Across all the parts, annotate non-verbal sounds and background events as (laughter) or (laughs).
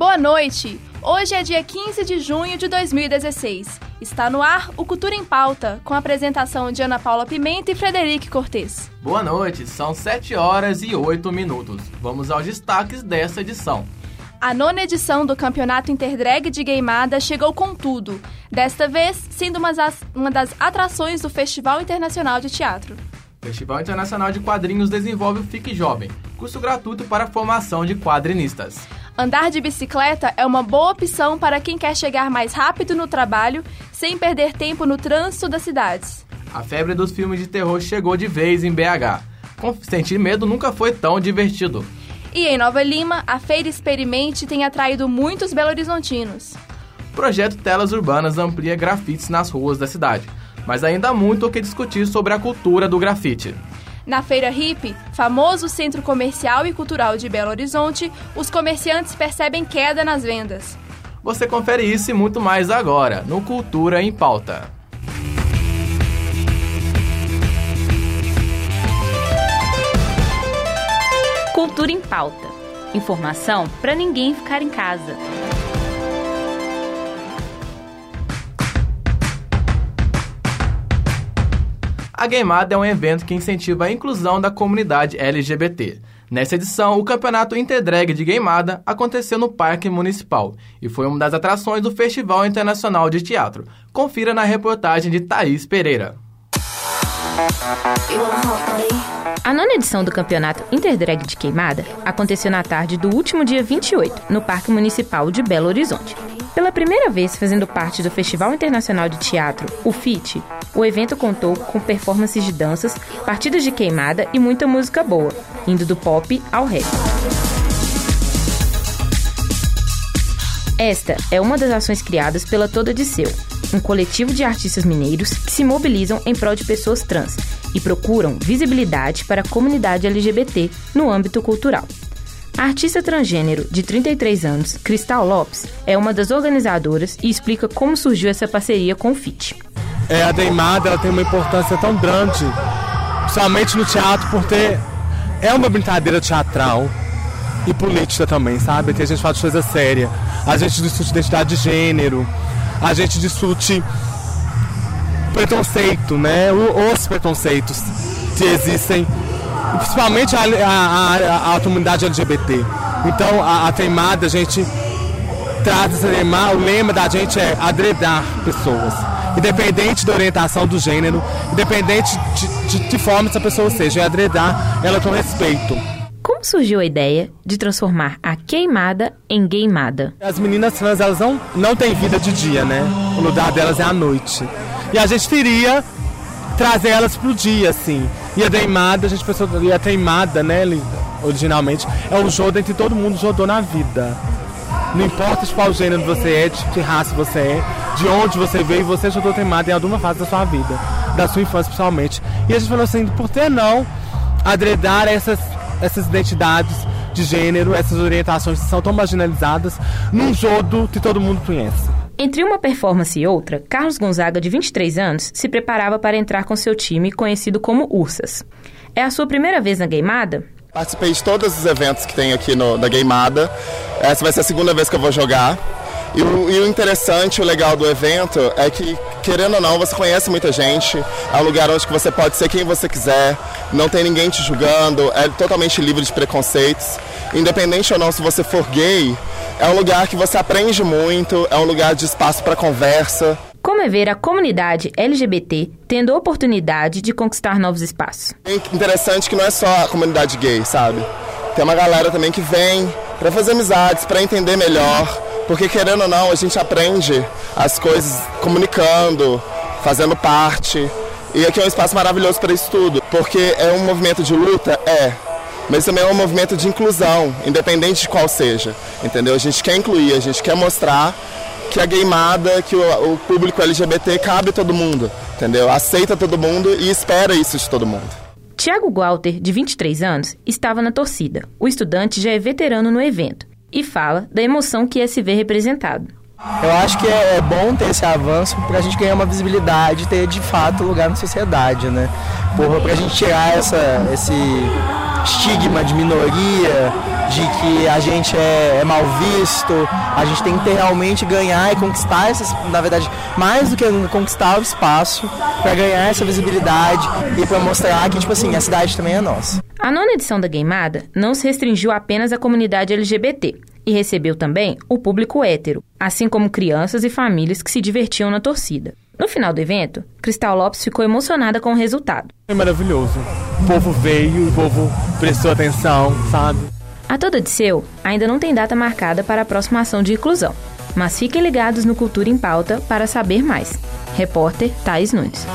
Boa noite! Hoje é dia 15 de junho de 2016. Está no ar o Cultura em Pauta, com a apresentação de Ana Paula Pimenta e Frederico Cortes. Boa noite, são 7 horas e 8 minutos. Vamos aos destaques dessa edição. A nona edição do Campeonato Interdrag de Gameada chegou com tudo, desta vez sendo uma das, atrações do Festival Internacional de Teatro. O Festival Internacional de Quadrinhos desenvolve o Fique Jovem, curso gratuito para a formação de quadrinistas. Andar de bicicleta é uma boa opção para quem quer chegar mais rápido no trabalho sem perder tempo no trânsito das cidades. A febre dos filmes de terror chegou de vez em BH. Sentir medo nunca foi tão divertido. E em Nova Lima, a Feira Experimente tem atraído muitos belo-horizontinos. O projeto Telas Urbanas amplia grafites nas ruas da cidade, mas ainda há muito o que discutir sobre a cultura do grafite. Na Feira Hip, famoso centro comercial e cultural de Belo Horizonte, os comerciantes percebem queda nas vendas. Você confere isso e muito mais agora, no Cultura em Pauta. Cultura em Pauta. Informação para ninguém ficar em casa. A Gameada é um evento que incentiva a inclusão da comunidade LGBT. Nessa edição, o campeonato Interdrag de Gameada aconteceu no Parque Municipal e foi uma das atrações do Festival Internacional de Teatro. Confira na reportagem de Thaís Pereira. A nona edição do campeonato Interdrag de Queimada aconteceu na tarde do último dia 28, no Parque Municipal de Belo Horizonte. Pela primeira vez fazendo parte do Festival Internacional de Teatro, o FIT, o evento contou com performances de danças, partidas de queimada e muita música boa, indo do pop ao rap. Esta é uma das ações criadas pela Toda de Seu, um coletivo de artistas mineiros que se mobilizam em prol de pessoas trans e procuram visibilidade para a comunidade LGBT no âmbito cultural. A artista transgênero de 33 anos, Cristal Lopes, é uma das organizadoras e explica como surgiu essa parceria com o FIT. É, a Deimada tem uma importância tão grande, principalmente no teatro, por ter. É uma brincadeira teatral e política também, sabe? Que a gente fala de coisa séria. A gente discute identidade de gênero, a gente discute preconceito, né? Os preconceitos que existem, principalmente a, a, a, a comunidade LGBT. Então, a, a a gente traz esse lema, o lema da gente é adredar pessoas. Independente da orientação do gênero, independente de, de, de forma essa pessoa seja, é adredar ela com respeito. Como surgiu a ideia de transformar a queimada em gameada? As meninas trans, elas não, não têm vida de dia, né? O lugar delas é à noite. E a gente queria trazer elas pro dia, assim. E a Deimada, a gente pensou, e a Teimada, né, originalmente, é um jogo que todo mundo jogou na vida. Não importa de qual gênero você é, de que raça você é, de onde você veio, você jogou Teimada em alguma fase da sua vida, da sua infância principalmente. E a gente falou assim, por que não adredar essas, essas identidades de gênero, essas orientações que são tão marginalizadas, num jogo que todo mundo conhece? Entre uma performance e outra, Carlos Gonzaga, de 23 anos, se preparava para entrar com seu time, conhecido como Ursas. É a sua primeira vez na Gameada? Participei de todos os eventos que tem aqui no, da Gameada. Essa vai ser a segunda vez que eu vou jogar. E o, e o, interessante, o legal do evento é que, querendo ou não, você conhece muita gente. É um lugar onde você pode ser quem você quiser. Não tem ninguém te julgando. É totalmente livre de preconceitos. Independente ou não se você for gay, é um lugar que você aprende muito, é um lugar de espaço para conversa. Como é ver a comunidade LGBT tendo a oportunidade de conquistar novos espaços? É interessante que não é só a comunidade gay, sabe? Tem uma galera também que vem para fazer amizades, para entender melhor, porque querendo ou não, a gente aprende as coisas comunicando, fazendo parte. E aqui é um espaço maravilhoso para isso tudo, porque é um movimento de luta, é, mas também é um movimento de inclusão, independente de qual seja, entendeu? A gente quer incluir, a gente quer mostrar que a gameada, que o, o público LGBT cabe todo mundo, entendeu? Aceita todo mundo e espera isso de todo mundo. Tiago Walter, de 23 anos, estava na torcida. O estudante já é veterano no evento e fala da emoção que é se ver representado. Eu acho que é, é bom ter esse avanço para a gente ganhar uma visibilidade, ter de fato lugar na sociedade, né? Para a gente tirar essa, esse estigma de minoria, de que a gente é, é mal visto, a gente tem que realmente ganhar e conquistar essas, na verdade, mais do que conquistar o espaço para ganhar essa visibilidade e para mostrar que tipo assim, a cidade também é nossa. A nona edição da Gameada não se restringiu apenas à comunidade LGBT e recebeu também o público hétero, assim como crianças e famílias que se divertiam na torcida. No final do evento, Cristal Lopes ficou emocionada com o resultado. Foi maravilhoso. O povo veio, o povo prestou atenção, sabe? A Toda de Seu ainda não tem data marcada para a próxima ação de inclusão, mas fiquem ligados no Cultura em Pauta para saber mais. Repórter Thais Nunes.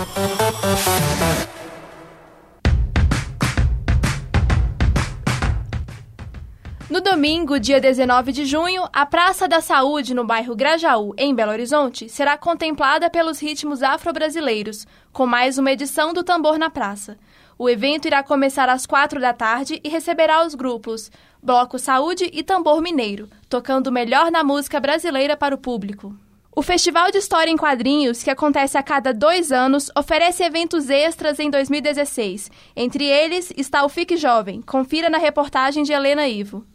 No domingo, dia 19 de junho, a Praça da Saúde, no bairro Grajaú, em Belo Horizonte, será contemplada pelos ritmos afro-brasileiros, com mais uma edição do Tambor na Praça. O evento irá começar às quatro da tarde e receberá os grupos Bloco Saúde e Tambor Mineiro, tocando o melhor na música brasileira para o público. O Festival de História em Quadrinhos, que acontece a cada dois anos, oferece eventos extras em 2016. Entre eles está o Fique Jovem. Confira na reportagem de Helena Ivo.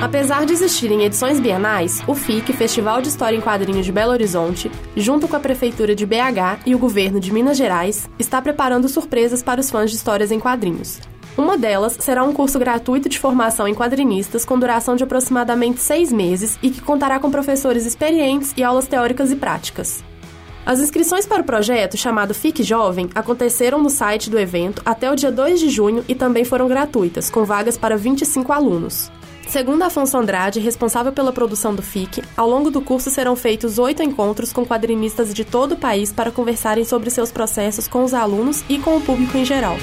Apesar de existirem edições bienais, o FIC, Festival de História em Quadrinhos de Belo Horizonte, junto com a Prefeitura de BH e o Governo de Minas Gerais, está preparando surpresas para os fãs de histórias em quadrinhos. Uma delas será um curso gratuito de formação em quadrinistas com duração de aproximadamente seis meses e que contará com professores experientes e aulas teóricas e práticas. As inscrições para o projeto, chamado Fique Jovem, aconteceram no site do evento até o dia 2 de junho e também foram gratuitas, com vagas para 25 alunos. Segundo Afonso Andrade, responsável pela produção do FIC, ao longo do curso serão feitos oito encontros com quadrinistas de todo o país para conversarem sobre seus processos com os alunos e com o público em geral.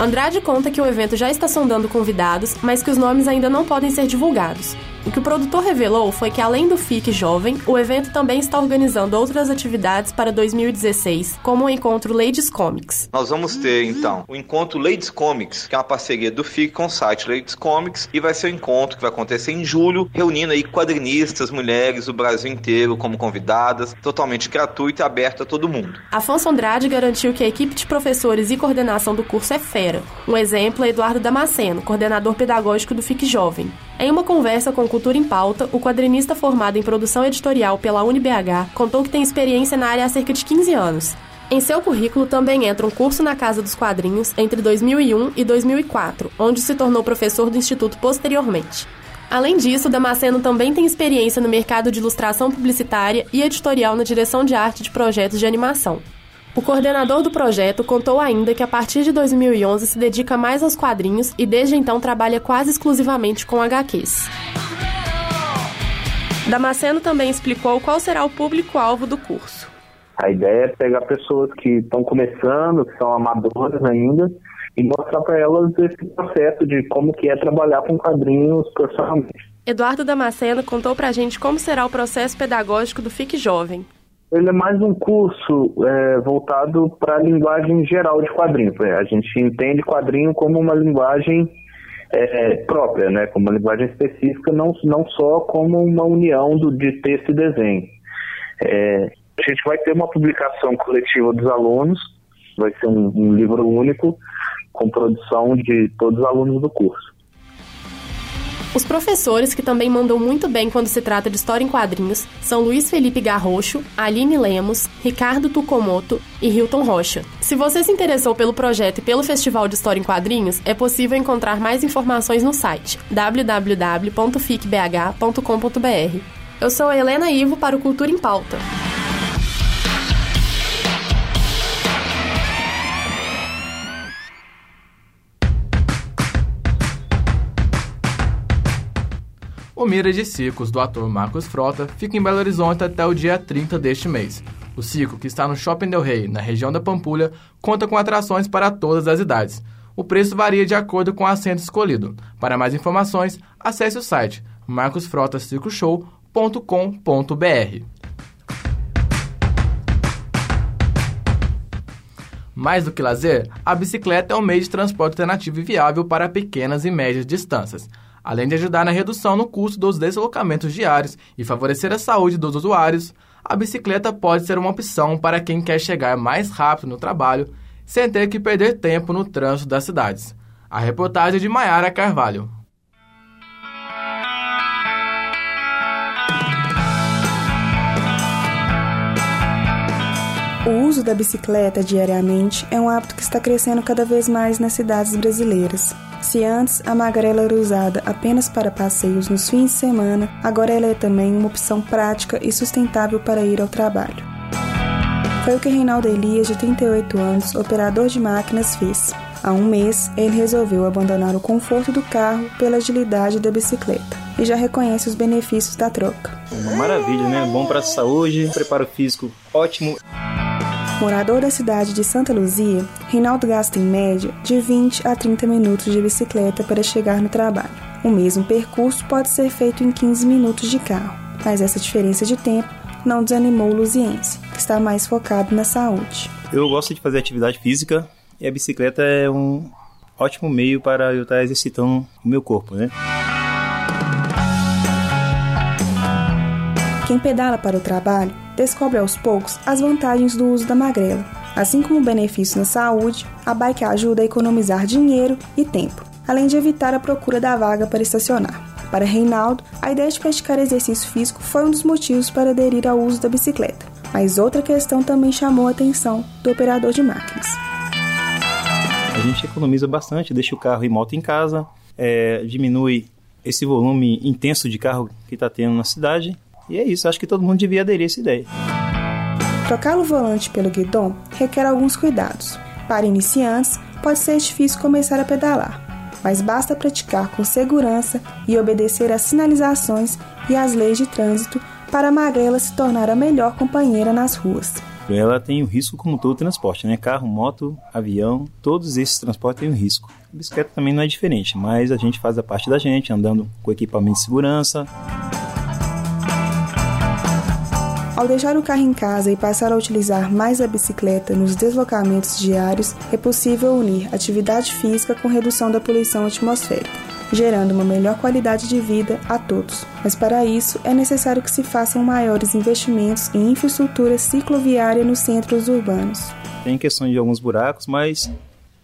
Andrade conta que o evento já está sondando convidados, mas que os nomes ainda não podem ser divulgados. O que o produtor revelou foi que, além do FIC Jovem, o evento também está organizando outras atividades para 2016, como o encontro Ladies Comics. Nós vamos ter, então, o encontro Ladies Comics, que é uma parceria do FIC com o site Ladies Comics, e vai ser um encontro que vai acontecer em julho, reunindo aí quadrinistas, mulheres do Brasil inteiro como convidadas, totalmente gratuito e aberto a todo mundo. Afonso Andrade garantiu que a equipe de professores e coordenação do curso é fera. Um exemplo é Eduardo Damasceno, coordenador pedagógico do FIC Jovem. Em uma conversa com Cultura em Pauta, o quadrinista formado em produção editorial pela UniBH contou que tem experiência na área há cerca de 15 anos. Em seu currículo também entra um curso na Casa dos Quadrinhos entre 2001 e 2004, onde se tornou professor do Instituto posteriormente. Além disso, Damasceno também tem experiência no mercado de ilustração publicitária e editorial na direção de arte de projetos de animação. O coordenador do projeto contou ainda que a partir de 2011 se dedica mais aos quadrinhos e desde então trabalha quase exclusivamente com HQs. Damasceno também explicou qual será o público-alvo do curso. A ideia é pegar pessoas que estão começando, que são amadoras ainda, e mostrar para elas esse processo de como que é trabalhar com quadrinhos profissionalmente. Eduardo Damasceno contou para a gente como será o processo pedagógico do Fique Jovem. Ele é mais um curso é, voltado para a linguagem geral de quadrinho. A gente entende quadrinho como uma linguagem é, própria, né? como uma linguagem específica, não, não só como uma união do, de texto e desenho. É, a gente vai ter uma publicação coletiva dos alunos, vai ser um, um livro único com produção de todos os alunos do curso. Os professores, que também mandam muito bem quando se trata de história em quadrinhos, são Luiz Felipe Garrocho, Aline Lemos, Ricardo Tucomoto e Hilton Rocha. Se você se interessou pelo projeto e pelo Festival de História em Quadrinhos, é possível encontrar mais informações no site www.ficbh.com.br. Eu sou a Helena Ivo para o Cultura em Pauta. O Mira de Ciclos, do ator Marcos Frota, fica em Belo Horizonte até o dia 30 deste mês. O ciclo, que está no Shopping Del Rey, na região da Pampulha, conta com atrações para todas as idades. O preço varia de acordo com o assento escolhido. Para mais informações, acesse o site marcosfrotacicloshow.com.br. Mais do que lazer, a bicicleta é um meio de transporte alternativo e viável para pequenas e médias distâncias além de ajudar na redução no custo dos deslocamentos diários e favorecer a saúde dos usuários, a bicicleta pode ser uma opção para quem quer chegar mais rápido no trabalho sem ter que perder tempo no trânsito das cidades. A reportagem de Maiara Carvalho. O uso da bicicleta diariamente é um hábito que está crescendo cada vez mais nas cidades brasileiras. Se antes a magrela era usada apenas para passeios nos fins de semana, agora ela é também uma opção prática e sustentável para ir ao trabalho. Foi o que Reinaldo Elias, de 38 anos, operador de máquinas, fez. Há um mês, ele resolveu abandonar o conforto do carro pela agilidade da bicicleta e já reconhece os benefícios da troca. Uma maravilha, né? Bom para a saúde, preparo físico ótimo. Morador da cidade de Santa Luzia, Reinaldo gasta em média de 20 a 30 minutos de bicicleta para chegar no trabalho. O mesmo percurso pode ser feito em 15 minutos de carro, mas essa diferença de tempo não desanimou o luziense, que está mais focado na saúde. Eu gosto de fazer atividade física e a bicicleta é um ótimo meio para eu estar exercitando o meu corpo, né? Quem pedala para o trabalho descobre aos poucos as vantagens do uso da magrela. Assim como o benefício na saúde, a bike ajuda a economizar dinheiro e tempo, além de evitar a procura da vaga para estacionar. Para Reinaldo, a ideia de praticar exercício físico foi um dos motivos para aderir ao uso da bicicleta. Mas outra questão também chamou a atenção do operador de máquinas. A gente economiza bastante, deixa o carro e moto em casa, é, diminui esse volume intenso de carro que está tendo na cidade e é isso, acho que todo mundo devia aderir a essa ideia. Trocar o volante pelo guidão requer alguns cuidados. Para iniciantes, pode ser difícil começar a pedalar, mas basta praticar com segurança e obedecer às sinalizações e às leis de trânsito para a magrela se tornar a melhor companheira nas ruas. Ela tem o risco como todo transporte, né? Carro, moto, avião, todos esses transportes têm um risco. A bicicleta também não é diferente, mas a gente faz a parte da gente, andando com equipamento de segurança, Ao deixar o carro em casa e passar a utilizar mais a bicicleta nos deslocamentos diários, é possível unir atividade física com redução da poluição atmosférica, gerando uma melhor qualidade de vida a todos. Mas para isso é necessário que se façam maiores investimentos em infraestrutura cicloviária nos centros urbanos. Tem questão de alguns buracos, mas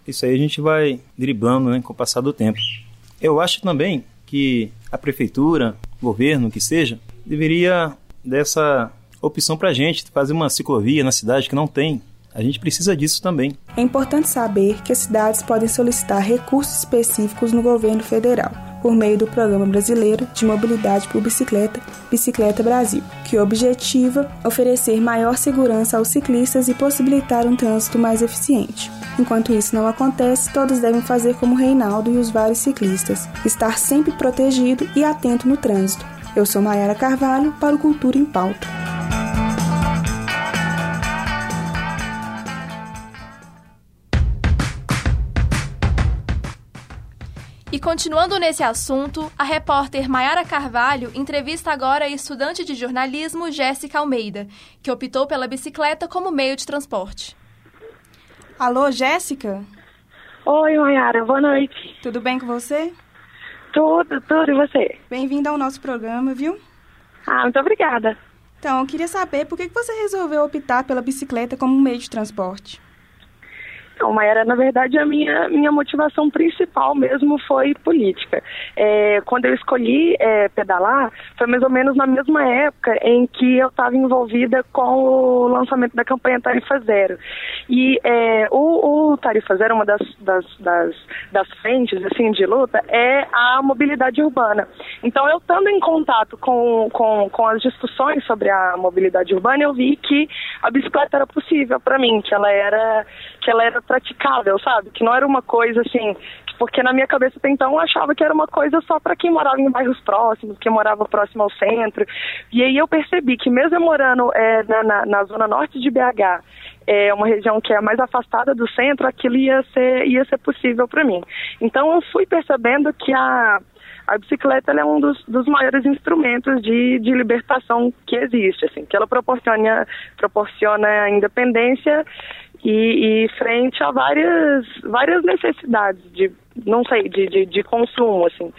isso aí a gente vai driblando né, com o passar do tempo. Eu acho também que a prefeitura, governo, que seja, deveria dessa opção para a gente fazer uma ciclovia na cidade que não tem. A gente precisa disso também. É importante saber que as cidades podem solicitar recursos específicos no governo federal, por meio do Programa Brasileiro de Mobilidade por Bicicleta, Bicicleta Brasil, que objetiva oferecer maior segurança aos ciclistas e possibilitar um trânsito mais eficiente. Enquanto isso não acontece, todos devem fazer como Reinaldo e os vários ciclistas, estar sempre protegido e atento no trânsito. Eu sou Mayara Carvalho para o Cultura em Pauta. E continuando nesse assunto, a repórter Mayara Carvalho entrevista agora a estudante de jornalismo Jéssica Almeida, que optou pela bicicleta como meio de transporte. Alô, Jéssica? Oi, Mayara, boa noite. Tudo bem com você? Tudo, tudo, e você? Bem-vinda ao nosso programa, viu? Ah, muito obrigada. Então, eu queria saber por que você resolveu optar pela bicicleta como meio de transporte. Então, Mayara, na verdade, a minha, minha motivação principal mesmo foi política. É, quando eu escolhi é, pedalar, foi mais ou menos na mesma época em que eu estava envolvida com o lançamento da campanha Tarifa Zero. E é, o, o, Tarifa Zero, uma das, das, das, das frentes assim, de luta, é a mobilidade urbana. Então, eu estando em contato com, com, com as discussões sobre a mobilidade urbana, eu vi que a bicicleta era possível para mim, que ela era que ela era praticável, sabe? Que não era uma coisa assim, porque na minha cabeça até então eu achava que era uma coisa só para quem morava em bairros próximos, quem morava próximo ao centro. E aí eu percebi que mesmo eu morando é, na, na, na zona norte de BH, é uma região que é mais afastada do centro, aquilo ia ser, ia ser possível para mim. Então eu fui percebendo que a, a bicicleta é um dos, dos maiores instrumentos de, de libertação que existe, assim, que ela proporciona, proporciona independência e, e frente a várias, várias necessidades de, não sei, de, de, de consumo, assim.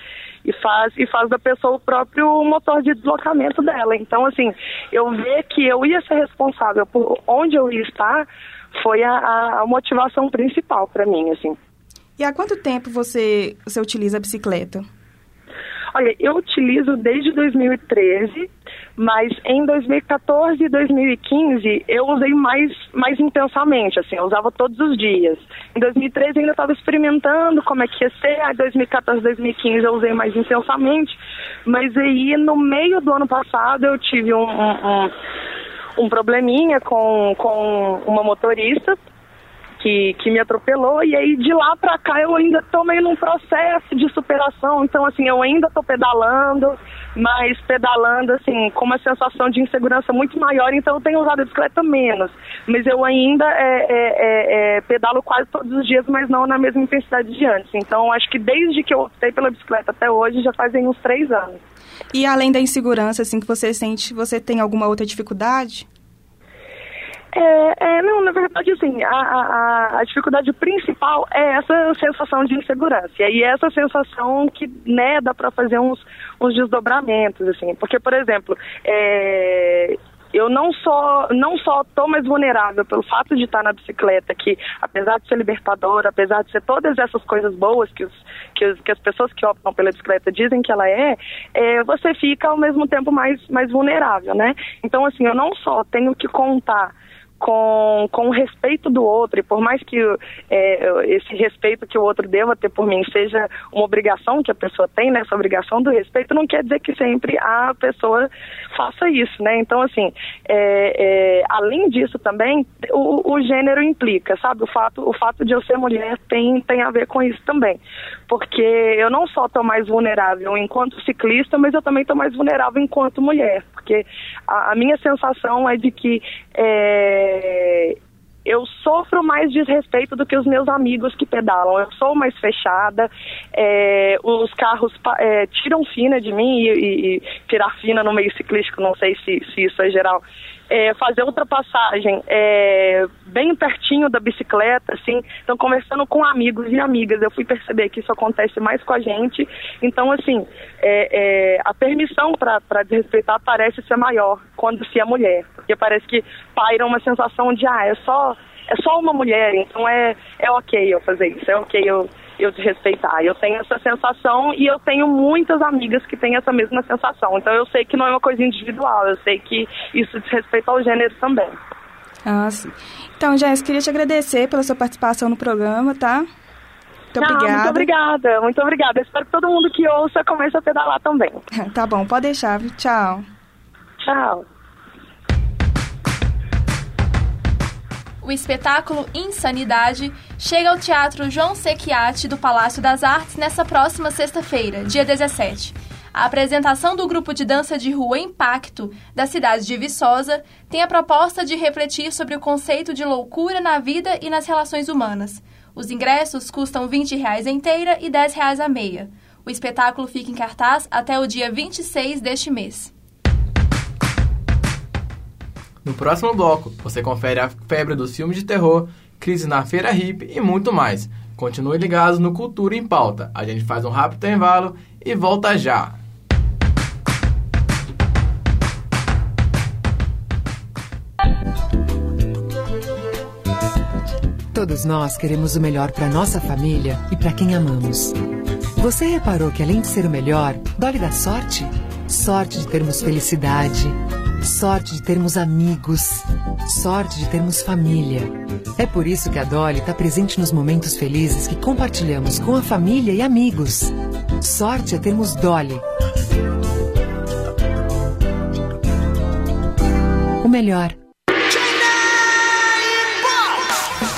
e faz e faz da pessoa o próprio motor de deslocamento dela. Então, assim, eu ver que eu ia ser responsável por onde eu ia estar foi a, a motivação principal para mim, assim. E há quanto tempo você, você utiliza a bicicleta? Olha, eu utilizo desde 2013, mas em 2014 e 2015 eu usei mais, mais intensamente, assim, eu usava todos os dias. Em 2013 ainda estava experimentando como é que ia ser, em 2014 e 2015 eu usei mais intensamente, mas aí no meio do ano passado eu tive um, um, um probleminha com, com uma motorista que, que me atropelou, e aí de lá pra cá eu ainda tô meio num processo de superação, então assim, eu ainda tô pedalando, mas pedalando assim, com uma sensação de insegurança muito maior, então eu tenho usado a bicicleta menos, mas eu ainda é, é, é, é, pedalo quase todos os dias, mas não na mesma intensidade de antes, então acho que desde que eu optei pela bicicleta até hoje, já fazem uns três anos. E além da insegurança, assim, que você sente, você tem alguma outra dificuldade? É, é, não, na verdade, assim, a, a, a, dificuldade principal é essa sensação de insegurança. E essa sensação que, né, dá para fazer uns, uns desdobramentos, assim. Porque, por exemplo, é, eu não só não só tô mais vulnerável pelo fato de estar na bicicleta, que apesar de ser libertadora, apesar de ser todas essas coisas boas que, os, que, os, que as pessoas que optam pela bicicleta dizem que ela é, é, você fica ao mesmo tempo mais, mais vulnerável, né? Então, assim, eu não só tenho que contar com, com o respeito do outro, e por mais que é, esse respeito que o outro deva ter por mim seja uma obrigação que a pessoa tem, né, essa obrigação do respeito, não quer dizer que sempre a pessoa faça isso, né? Então, assim, é, é, além disso também, o, o, gênero implica, sabe? O fato, o fato de eu ser mulher tem, tem a ver com isso também. Porque eu não só estou mais vulnerável enquanto ciclista, mas eu também estou mais vulnerável enquanto mulher. Porque a, a minha sensação é de que é, eu sofro mais desrespeito do que os meus amigos que pedalam. Eu sou mais fechada, é, os carros é, tiram fina de mim e, e, e, tirar fina no meio ciclístico, não sei se, se isso é geral, é, fazer ultrapassagem é, bem pertinho da bicicleta, assim. Então, conversando com amigos e amigas, eu fui perceber que isso acontece mais com a gente. Então, assim, é, é a permissão para desrespeitar parece ser maior quando se é mulher. Porque parece que paira uma sensação de, ah, é só, é só uma mulher, então é, é ok eu fazer isso, é ok eu eu desrespeitar. Eu tenho essa sensação e eu tenho muitas amigas que têm essa mesma sensação. Então eu sei que não é uma coisa individual, eu sei que isso diz respeito ao gênero também. Ah, sim. Então, Jéssica, queria te agradecer pela sua participação no programa, tá? Muito não, obrigada. Muito obrigada, muito obrigada. espero que todo mundo que ouça comece a pedalar também. (laughs) tá bom, pode deixar. Tchau. Tchau. O espetáculo Insanidade chega ao Teatro João Sequiati do Palácio das Artes nesta próxima sexta-feira, dia 17. A apresentação do grupo de dança de rua Impacto, da cidade de Viçosa, tem a proposta de refletir sobre o conceito de loucura na vida e nas relações humanas. Os ingressos custam 20 reais inteira e 10 reais a meia. O espetáculo fica em cartaz até o dia 26 deste mês. No próximo bloco, você confere a febre dos filmes de terror, crise na feira hippie e muito mais. Continue ligado no Cultura em Pauta. A gente faz um rápido intervalo e volta já. Todos nós queremos o melhor para nossa família e para quem amamos. Você reparou que além de ser o melhor, Dolly dá sorte? Sorte de termos felicidade Sorte de termos amigos. Sorte de termos família. É por isso que a Dolly está presente nos momentos felizes que compartilhamos com a família e amigos. Sorte é termos Dolly. O melhor.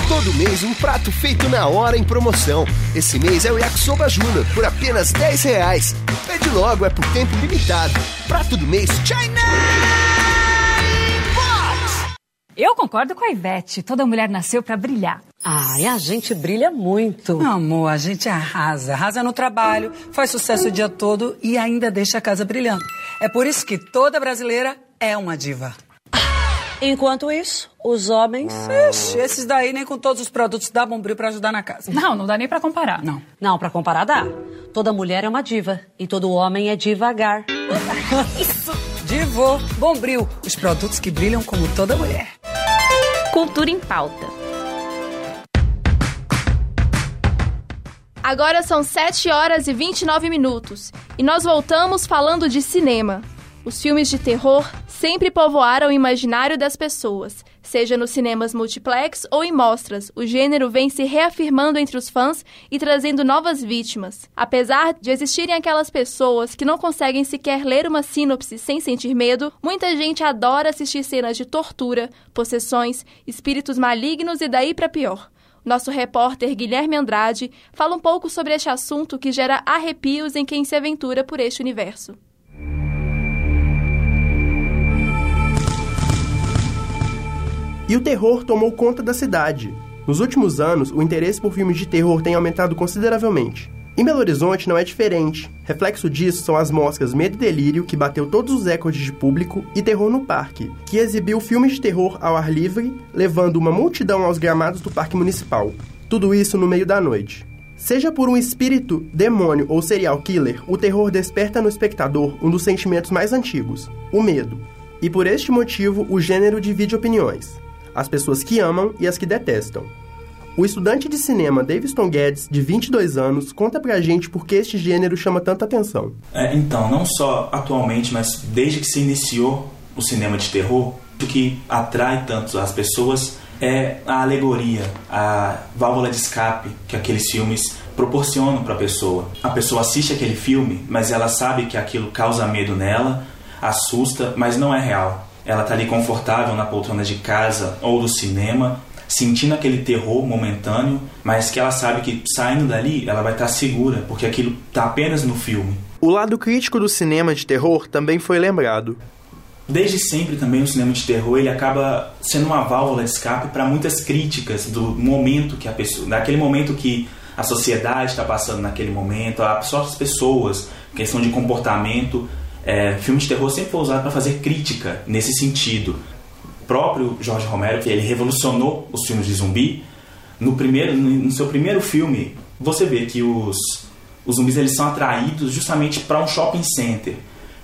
Todo mês um prato feito na hora em promoção. Esse mês é o Yakisoba Júnior por apenas 10 reais. Pede logo, é por tempo limitado. Prato do mês China! Eu concordo com a Ivete. Toda mulher nasceu para brilhar. Ai, a gente brilha muito. Amor, a gente arrasa. Arrasa no trabalho, faz sucesso o dia todo e ainda deixa a casa brilhando. É por isso que toda brasileira é uma diva. Enquanto isso, os homens. Ixi, esses daí nem com todos os produtos dá bombril pra ajudar na casa. Não, não dá nem pra comparar. Não. Não, pra comparar dá. Toda mulher é uma diva e todo homem é devagar. (laughs) Divo, bombril, os produtos que brilham como toda mulher. Cultura em pauta. Agora são 7 horas e 29 minutos e nós voltamos falando de cinema. Os filmes de terror sempre povoaram o imaginário das pessoas, seja nos cinemas multiplex ou em mostras. O gênero vem se reafirmando entre os fãs e trazendo novas vítimas. Apesar de existirem aquelas pessoas que não conseguem sequer ler uma sinopse sem sentir medo, muita gente adora assistir cenas de tortura, possessões, espíritos malignos e daí para pior. Nosso repórter Guilherme Andrade fala um pouco sobre este assunto que gera arrepios em quem se aventura por este universo. E o terror tomou conta da cidade. Nos últimos anos, o interesse por filmes de terror tem aumentado consideravelmente. Em Belo Horizonte não é diferente. Reflexo disso são as moscas Medo e Delírio, que bateu todos os recordes de público, e Terror no Parque, que exibiu filmes de terror ao ar livre, levando uma multidão aos gramados do Parque Municipal. Tudo isso no meio da noite. Seja por um espírito, demônio ou serial killer, o terror desperta no espectador um dos sentimentos mais antigos, o medo. E por este motivo, o gênero divide opiniões: as pessoas que amam e as que detestam. O estudante de cinema Daviston Guedes, de 22 anos, conta pra gente por que este gênero chama tanta atenção. É, então, não só atualmente, mas desde que se iniciou o cinema de terror, o que atrai tanto as pessoas é a alegoria, a válvula de escape que aqueles filmes proporcionam para a pessoa. A pessoa assiste aquele filme, mas ela sabe que aquilo causa medo nela, assusta, mas não é real. Ela está ali confortável na poltrona de casa ou do cinema sentindo aquele terror momentâneo, mas que ela sabe que saindo dali ela vai estar segura, porque aquilo está apenas no filme. O lado crítico do cinema de terror também foi lembrado. Desde sempre também o cinema de terror ele acaba sendo uma válvula de escape para muitas críticas do momento que a pessoa, daquele momento que a sociedade está passando naquele momento, a as pessoas, questão de comportamento. É, filme de terror sempre foi usado para fazer crítica nesse sentido próprio Jorge Romero, que ele revolucionou os filmes de zumbi. No primeiro, no seu primeiro filme, você vê que os, os zumbis eles são atraídos justamente para um shopping center,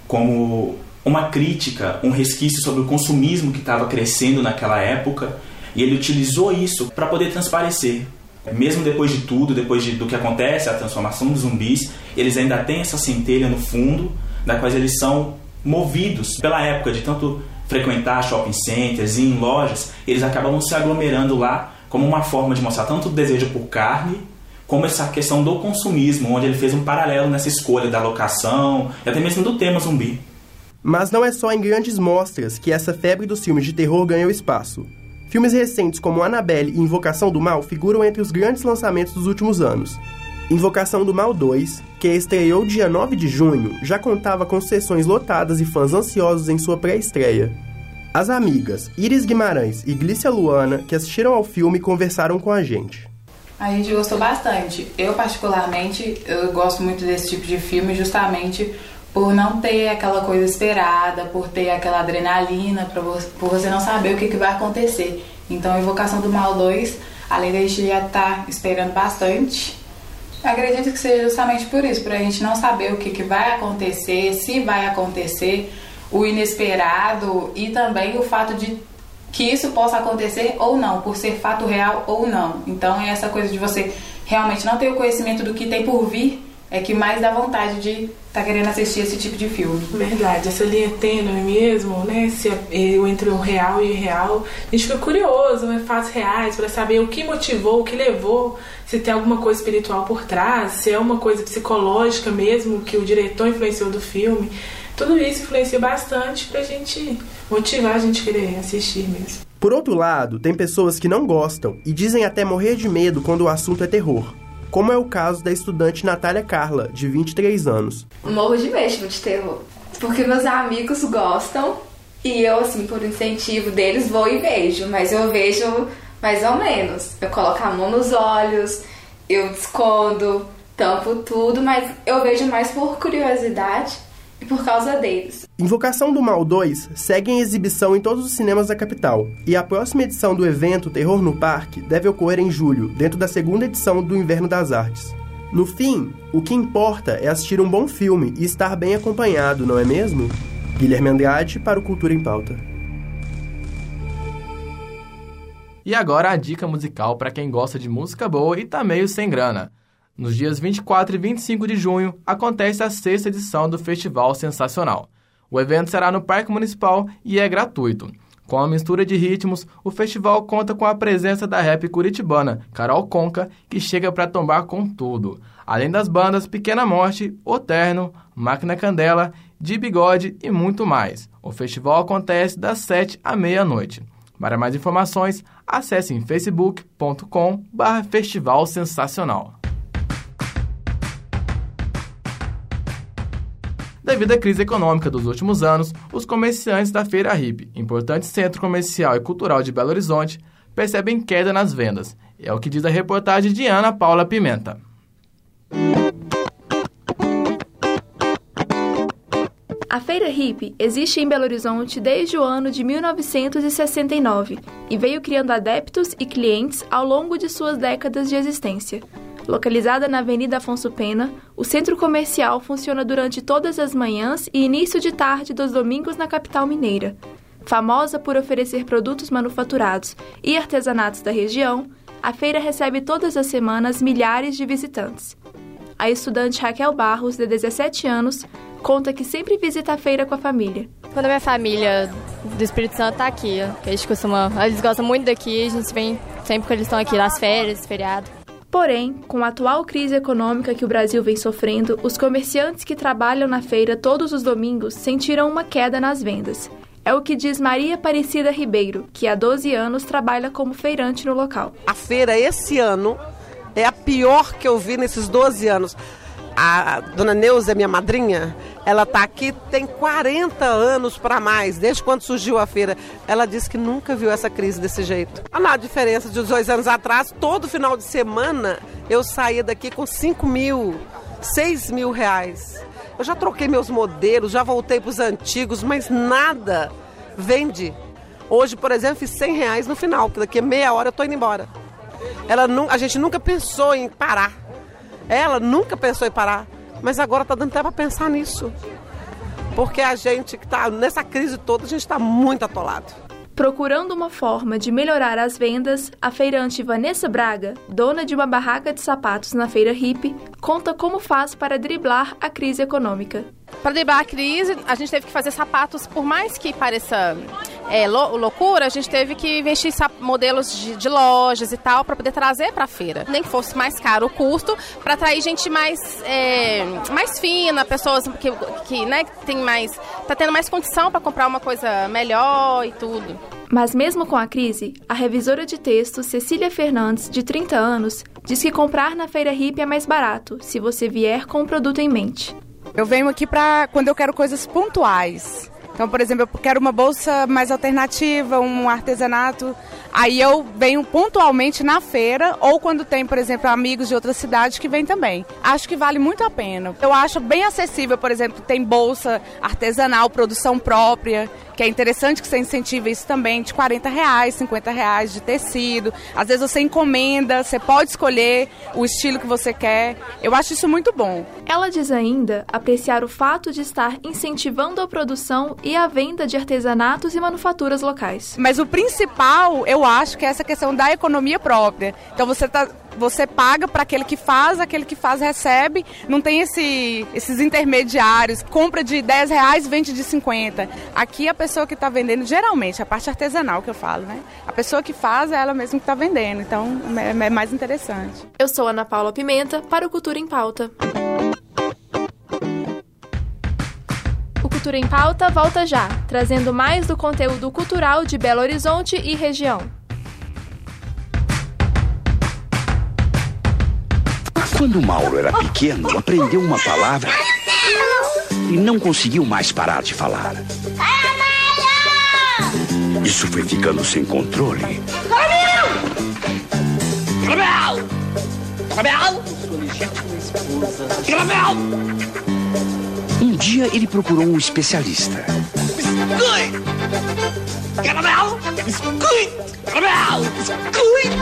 como uma crítica, um resquício sobre o consumismo que estava crescendo naquela época, e ele utilizou isso para poder transparecer. Mesmo depois de tudo, depois de, do que acontece, a transformação dos zumbis, eles ainda têm essa centelha no fundo, da qual eles são movidos pela época de tanto frequentar shopping centers e em lojas, eles acabam se aglomerando lá como uma forma de mostrar tanto o desejo por carne, como essa questão do consumismo, onde ele fez um paralelo nessa escolha da locação e até mesmo do tema zumbi. Mas não é só em grandes mostras que essa febre dos filmes de terror ganhou espaço. Filmes recentes como Annabelle e Invocação do Mal figuram entre os grandes lançamentos dos últimos anos. Invocação do Mal 2, que estreou dia 9 de junho, já contava com sessões lotadas e fãs ansiosos em sua pré-estreia. As amigas Iris Guimarães e Glícia Luana, que assistiram ao filme, conversaram com a gente. A gente gostou bastante. Eu, particularmente, eu gosto muito desse tipo de filme justamente por não ter aquela coisa esperada, por ter aquela adrenalina, por você não saber o que, vai acontecer. Então, Invocação do Mal 2, além da gente já estar tá esperando bastante, Acredito que seja justamente por isso, para a gente não saber o que, que vai acontecer, se vai acontecer, o inesperado e também o fato de que isso possa acontecer ou não, por ser fato real ou não. Então é essa coisa de você realmente não ter o conhecimento do que tem por vir é que mais dá vontade de estar tá querendo assistir esse tipo de filme. Verdade, essa linha tênue mesmo, né? Se é, eu entre o real e o irreal, a gente fica curioso, né? Fatos reais para saber o que motivou, o que levou, se tem alguma coisa espiritual por trás, se é uma coisa psicológica mesmo que o diretor influenciou do filme. Tudo isso influencia bastante pra gente motivar a gente a querer assistir mesmo. Por outro lado, tem pessoas que não gostam e dizem até morrer de medo quando o assunto é terror como é o caso da estudante Natália Carla, de 23 anos. Morro de medo de terror, porque meus amigos gostam e eu, assim, por incentivo deles, vou e vejo, mas eu vejo mais ou menos. Eu coloco a mão nos olhos, eu escondo, tampo tudo, mas eu vejo mais por curiosidade. E por causa deles. Invocação do Mal 2 segue em exibição em todos os cinemas da capital, e a próxima edição do evento Terror no Parque deve ocorrer em julho, dentro da segunda edição do Inverno das Artes. No fim, o que importa é assistir um bom filme e estar bem acompanhado, não é mesmo? Guilherme Andrade para o Cultura em Pauta. E agora a dica musical para quem gosta de música boa e tá meio sem grana. Nos dias 24 e 25 de junho acontece a sexta edição do Festival Sensacional. O evento será no Parque Municipal e é gratuito. Com a mistura de ritmos, o festival conta com a presença da rap curitibana Carol Conca, que chega para tombar com tudo. Além das bandas Pequena Morte, O Terno, Máquina Candela, De Bigode e muito mais. O festival acontece das 7 à meia-noite. Para mais informações, acesse em facebook.com.br Festival Sensacional. Devido à crise econômica dos últimos anos, os comerciantes da Feira Hip, importante centro comercial e cultural de Belo Horizonte, percebem queda nas vendas. É o que diz a reportagem de Ana Paula Pimenta. A Feira Hip existe em Belo Horizonte desde o ano de 1969 e veio criando adeptos e clientes ao longo de suas décadas de existência. Localizada na Avenida Afonso Pena, o centro comercial funciona durante todas as manhãs e início de tarde dos domingos na capital mineira. Famosa por oferecer produtos manufaturados e artesanatos da região, a feira recebe todas as semanas milhares de visitantes. A estudante Raquel Barros, de 17 anos, conta que sempre visita a feira com a família. Quando a minha família do Espírito Santo tá aqui, ó, que a gente costuma, eles gostam muito daqui, a gente vem sempre que eles estão aqui nas férias, feriado. Porém, com a atual crise econômica que o Brasil vem sofrendo, os comerciantes que trabalham na feira todos os domingos sentiram uma queda nas vendas. É o que diz Maria Aparecida Ribeiro, que há 12 anos trabalha como feirante no local. A feira esse ano é a pior que eu vi nesses 12 anos. A dona Neuza, minha madrinha, ela está aqui tem 40 anos para mais, desde quando surgiu a feira. Ela disse que nunca viu essa crise desse jeito. Ah, na diferença de dois anos atrás, todo final de semana eu saía daqui com 5 mil, 6 mil reais. Eu já troquei meus modelos, já voltei para os antigos, mas nada vende. Hoje, por exemplo, fiz 100 reais no final, porque daqui a meia hora eu estou indo embora. Ela, a gente nunca pensou em parar. Ela nunca pensou em parar, mas agora está dando até para pensar nisso. Porque a gente que está nessa crise toda, a gente está muito atolado. Procurando uma forma de melhorar as vendas, a feirante Vanessa Braga, dona de uma barraca de sapatos na feira Hip, conta como faz para driblar a crise econômica. Para driblar a crise, a gente teve que fazer sapatos, por mais que pareça é, loucura, a gente teve que investir modelos de, de lojas e tal para poder trazer para a feira. Nem que fosse mais caro o custo, para atrair gente mais, é, mais fina, pessoas que, que né, tem mais. tá tendo mais condição para comprar uma coisa melhor e tudo. Mas mesmo com a crise, a revisora de texto Cecília Fernandes, de 30 anos, diz que comprar na feira hippie é mais barato, se você vier com o produto em mente. Eu venho aqui para quando eu quero coisas pontuais. Então, por exemplo, eu quero uma bolsa mais alternativa, um artesanato. Aí eu venho pontualmente na feira ou quando tem, por exemplo, amigos de outras cidades que vêm também. Acho que vale muito a pena. Eu acho bem acessível, por exemplo, tem bolsa artesanal, produção própria que é interessante que você incentive isso também, de 40 reais, 50 reais de tecido. Às vezes você encomenda, você pode escolher o estilo que você quer. Eu acho isso muito bom. Ela diz ainda apreciar o fato de estar incentivando a produção e a venda de artesanatos e manufaturas locais. Mas o principal, eu acho, que é essa questão da economia própria. Então você está você paga para aquele que faz, aquele que faz recebe, não tem esse, esses intermediários, compra de 10 reais, vende de 50. Aqui a pessoa que está vendendo, geralmente, a parte artesanal que eu falo, né? A pessoa que faz é ela mesma que está vendendo, então é, é mais interessante. Eu sou Ana Paula Pimenta, para o Cultura em Pauta. O Cultura em Pauta volta já, trazendo mais do conteúdo cultural de Belo Horizonte e região. Quando Mauro era pequeno, aprendeu uma palavra e não conseguiu mais parar de falar. Isso foi ficando sem controle. Um dia ele procurou um especialista. Caramelo! Biscuit! Caramelo! Biscuit!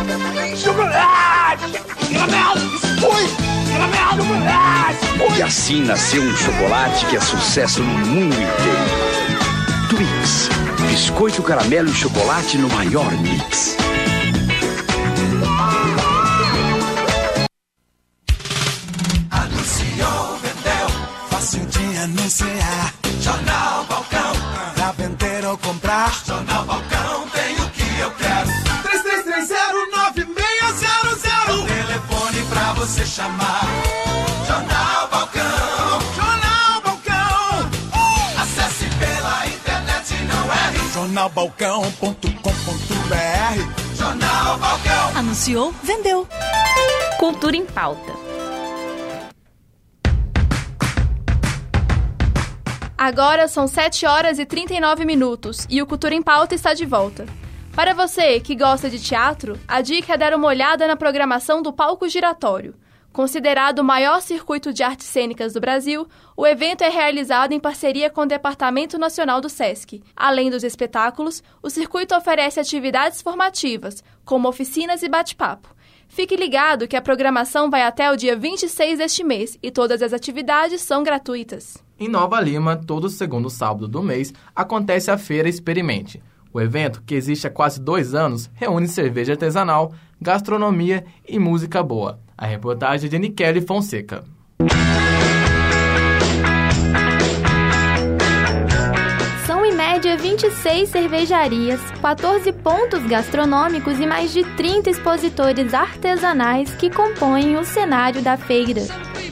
Chocolate! Caramelo! Biscuit! Caramelo! Chocolate! E assim nasceu um chocolate que é sucesso no mundo inteiro. Twix. Biscoito, caramelo e chocolate no maior mix. Anunciou, vendeu, fácil de anunciar. Jornal Jornalbalcão.com.br. Jornal Balcão. Anunciou, vendeu. Cultura em pauta. Agora são 7 horas e 39 minutos e o Cultura em Pauta está de volta. Para você que gosta de teatro, a dica é dar uma olhada na programação do Palco Giratório. Considerado o maior circuito de artes cênicas do Brasil, o evento é realizado em parceria com o Departamento Nacional do SESC. Além dos espetáculos, o circuito oferece atividades formativas, como oficinas e bate-papo. Fique ligado que a programação vai até o dia 26 deste mês e todas as atividades são gratuitas. Em Nova Lima, todo segundo sábado do mês, acontece a Feira Experimente. O evento, que existe há quase dois anos, reúne cerveja artesanal, gastronomia e música boa. A reportagem é de Nikele Fonseca. São em média 26 cervejarias, 14 pontos gastronômicos e mais de 30 expositores artesanais que compõem o cenário da feira.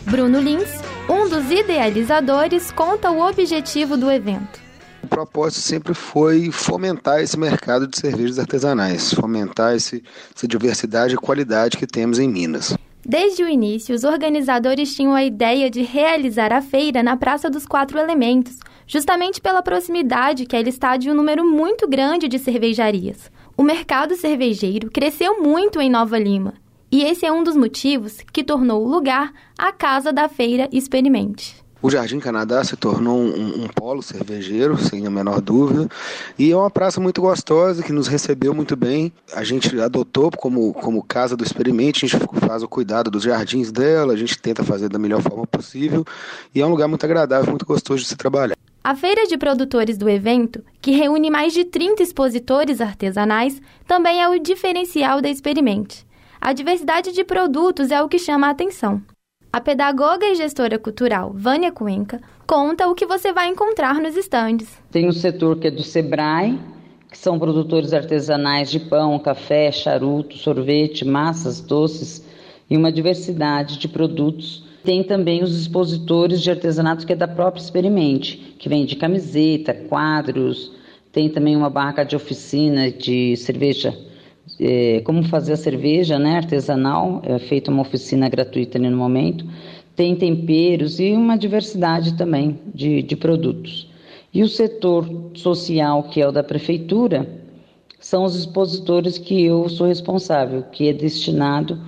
Bruno Lins, um dos idealizadores, conta o objetivo do evento. O propósito sempre foi fomentar esse mercado de cervejas artesanais, fomentar esse, essa diversidade e qualidade que temos em Minas. Desde o início, os organizadores tinham a ideia de realizar a feira na Praça dos Quatro Elementos, justamente pela proximidade que ela está de um número muito grande de cervejarias. O mercado cervejeiro cresceu muito em Nova Lima, e esse é um dos motivos que tornou o lugar a casa da feira Experimente. O Jardim Canadá se tornou um, um, polo cervejeiro, sem a menor dúvida, e é uma praça muito gostosa que nos recebeu muito bem. A gente adotou como, como casa do experimente, a gente faz o cuidado dos jardins dela, a gente tenta fazer da melhor forma possível, e é um lugar muito agradável, muito gostoso de se trabalhar. A feira de produtores do evento, que reúne mais de 30 expositores artesanais, também é o diferencial da Experimente. A diversidade de produtos é o que chama a atenção. A pedagoga e gestora cultural Vânia Cuenca conta o que você vai encontrar nos estandes. Tem o setor que é do Sebrae, que são produtores artesanais de pão, café, charuto, sorvete, massas, doces e uma diversidade de produtos. Tem também os expositores de artesanato que é da própria Experimente, que vende camiseta, quadros. Tem também uma barraca de oficina de cerveja é, como fazer a cerveja né, artesanal, é feita uma oficina gratuita ali no momento, tem temperos e uma diversidade também de, de produtos. E o setor social, que é o da prefeitura, são os expositores que eu sou responsável, que é destinado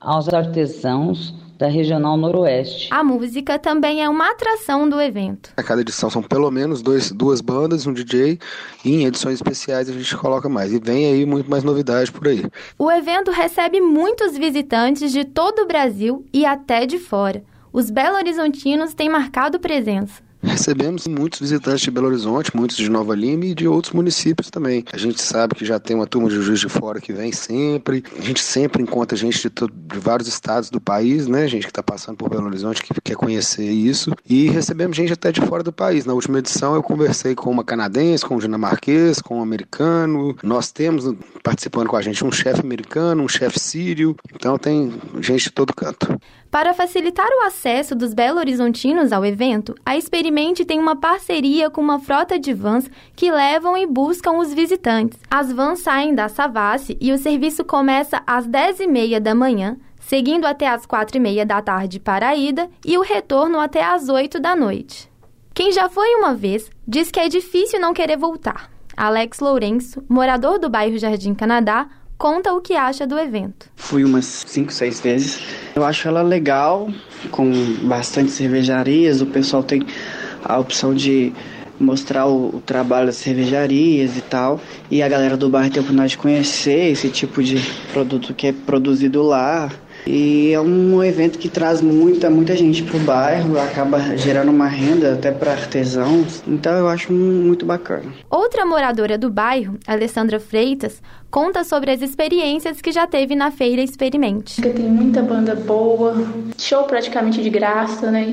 aos artesãos da Regional Noroeste. A música também é uma atração do evento. A cada edição são pelo menos dois, duas bandas, um DJ, e em edições especiais a gente coloca mais. E vem aí muito mais novidade por aí. O evento recebe muitos visitantes de todo o Brasil e até de fora. Os Belo Horizontinos têm marcado presença. Recebemos muitos visitantes de Belo Horizonte, muitos de Nova Lima e de outros municípios também. A gente sabe que já tem uma turma de Juiz de Fora que vem sempre. A gente sempre encontra gente de, todo, de vários estados do país, né? Gente que está passando por Belo Horizonte que quer conhecer isso. E recebemos gente até de fora do país. Na última edição eu conversei com uma canadense, com um dinamarquês, com um americano. Nós temos participando com a gente um chefe americano, um chefe sírio. Então tem gente de todo canto. Para facilitar o acesso dos belo-horizontinos ao evento, a Experimente tem uma parceria com uma frota de vans que levam e buscam os visitantes. As vans saem da Savassi e o serviço começa às 10h30 da manhã, seguindo até às 4h30 da tarde para a ida e o retorno até às 8 da noite. Quem já foi uma vez diz que é difícil não querer voltar. Alex Lourenço, morador do bairro Jardim Canadá, conta o que acha do evento. Fui umas 5, 6 vezes. Eu acho ela legal, com bastante cervejarias, o pessoal tem a opção de mostrar o, o, trabalho das cervejarias e tal. E a galera do bairro tem a oportunidade de conhecer esse tipo de produto que é produzido lá. E é um evento que traz muita, muita gente para o bairro, acaba gerando uma renda até para artesãos. Então eu acho muito bacana. Outra moradora do bairro, Alessandra Freitas, conta sobre as experiências que já teve na feira Experimente. Tem muita banda boa, show praticamente de graça, né?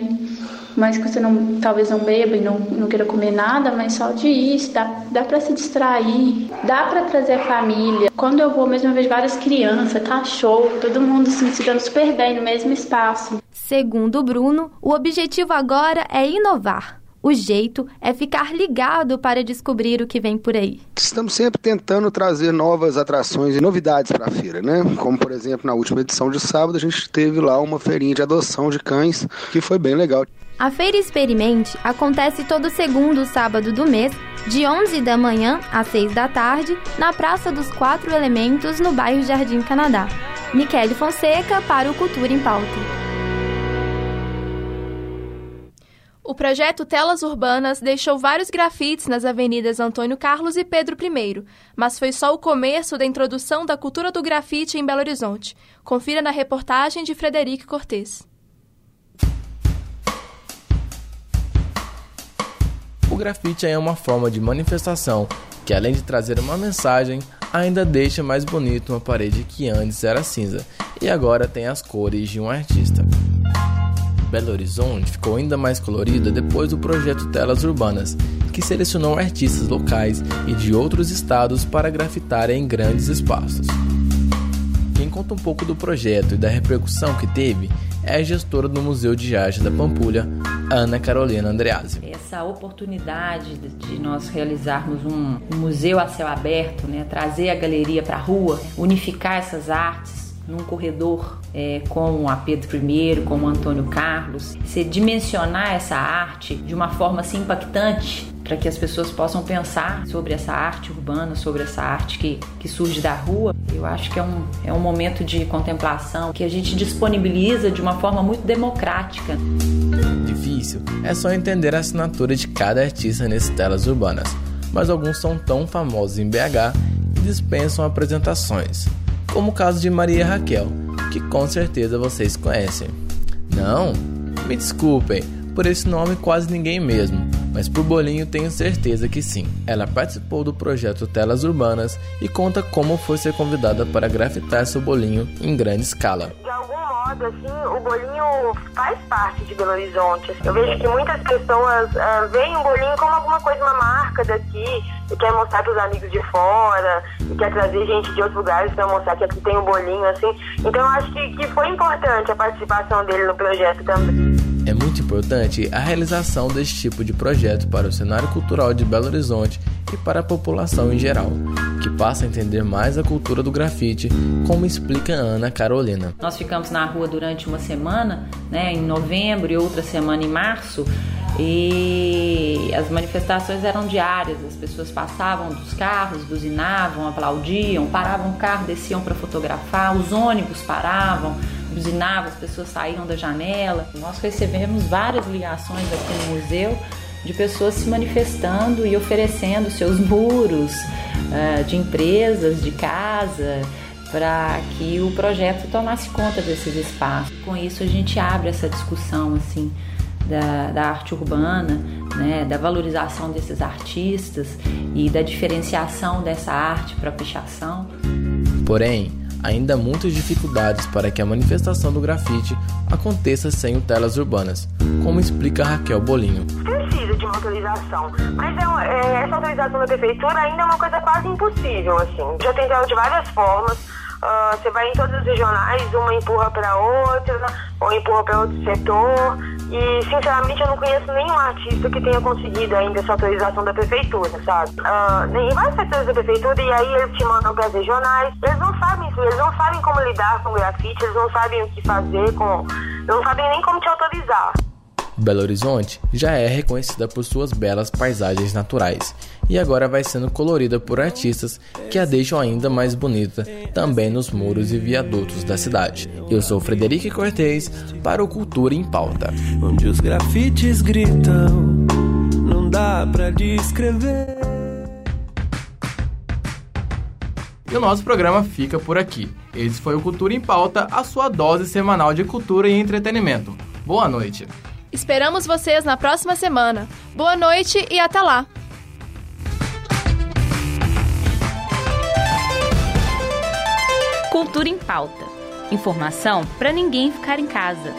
mas que você não, talvez não beba e não, não queira comer nada, mas só de isso, dá, dá para se distrair, dá para trazer a família. Quando eu vou mesmo, eu vejo várias crianças, cachorro, tá todo mundo assim, se dando super bem no mesmo espaço. Segundo o Bruno, o objetivo agora é inovar. O jeito é ficar ligado para descobrir o que vem por aí. Estamos sempre tentando trazer novas atrações e novidades para a feira, né? Como, por exemplo, na última edição de sábado, a gente teve lá uma feirinha de adoção de cães, que foi bem legal. A Feira Experimente acontece todo segundo sábado do mês, de 11 da manhã às 6 da tarde, na Praça dos Quatro Elementos, no bairro Jardim Canadá. Michele Fonseca para o Cultura em Pauta. O projeto Telas Urbanas deixou vários grafites nas avenidas Antônio Carlos e Pedro I, mas foi só o começo da introdução da cultura do grafite em Belo Horizonte. Confira na reportagem de Frederico Cortes. O grafite é uma forma de manifestação que, além de trazer uma mensagem, ainda deixa mais bonito uma parede que antes era cinza e agora tem as cores de um artista. Belo Horizonte ficou ainda mais colorida depois do projeto Telas Urbanas, que selecionou artistas locais e de outros estados para grafitarem em grandes espaços. Quem conta um pouco do projeto e da repercussão que teve é a gestora do Museu de Arte da Pampulha, Ana Carolina Andreazzi. Essa oportunidade de nós realizarmos um, um museu a céu aberto, né, trazer a galeria para a rua, unificar essas artes num corredor é, com a Pedro I, com o Antônio Carlos, se dimensionar essa arte de uma forma assim impactante para que as pessoas possam pensar sobre essa arte urbana, sobre essa arte que, que surge da rua. Eu acho que é um, é um momento de contemplação que a gente disponibiliza de uma forma muito democrática. Difícil é só entender a assinatura de cada artista nessas telas urbanas, mas alguns são tão famosos em BH que dispensam apresentações, como o caso de Maria Raquel, que com certeza vocês conhecem. Não? Me desculpem, por esse nome quase ninguém mesmo mas por Bolinho tenho certeza que sim. Ela participou do projeto Telas Urbanas e conta como foi ser convidada para grafitar seu bolinho em grande escala. De algum modo, assim, o bolinho faz parte de Belo Horizonte. Eu vejo que muitas pessoas uh, veem o bolinho como alguma coisa, uma marca daqui, e quer mostrar para os amigos de fora, e quer trazer gente de outros lugares para mostrar que aqui tem um bolinho, assim. Então, eu acho que, que foi importante a participação dele no projeto também. É muito importante a realização deste tipo de projeto para o cenário cultural de Belo Horizonte e para a população em geral, que passa a entender mais a cultura do grafite, como explica Ana Carolina. Nós ficamos na rua durante uma semana, né, em novembro e outra semana em março, e as manifestações eram diárias, as pessoas passavam dos carros, buzinavam, aplaudiam, paravam o carro, desciam para fotografar, os ônibus paravam buzinava, as pessoas saíram da janela. Nós recebemos várias ligações aqui no museu de pessoas se manifestando e oferecendo seus muros uh, de empresas, de casa, para que o projeto tomasse conta desses espaços. Com isso a gente abre essa discussão assim da, da arte urbana, né, da valorização desses artistas e da diferenciação dessa arte para a pichação. Porém, ainda há muitas dificuldades para que a manifestação do grafite aconteça sem telas urbanas, como explica Raquel Bolinho. Precisa de uma autorização, mas é, é, essa autorização da prefeitura ainda é uma coisa quase impossível, assim. Já tentaram de várias formas, uh, você vai em todos os regionais, uma empurra para outra, ou empurra para outro setor, e, sinceramente, eu não conheço nenhum artista que tenha conseguido ainda essa autorização da prefeitura, sabe? Uh, em vários setores da prefeitura, e aí eles te mandam para as regionais. Eles não sabem isso, eles não sabem como lidar com grafite, eles não sabem o que fazer com. não sabem nem como te autorizar. Belo Horizonte já é reconhecida por suas belas paisagens naturais e agora vai sendo colorida por artistas que a deixam ainda mais bonita também nos muros e viadutos da cidade. Eu sou Frederico Cortez para o Cultura em Pauta. Onde os grafites gritam, não dá pra descrever. E o nosso programa fica por aqui. Esse foi o Cultura em Pauta, a sua dose semanal de cultura e entretenimento. Boa noite. Esperamos vocês na próxima semana. Boa noite e até lá! Cultura em Pauta. Informação para ninguém ficar em casa.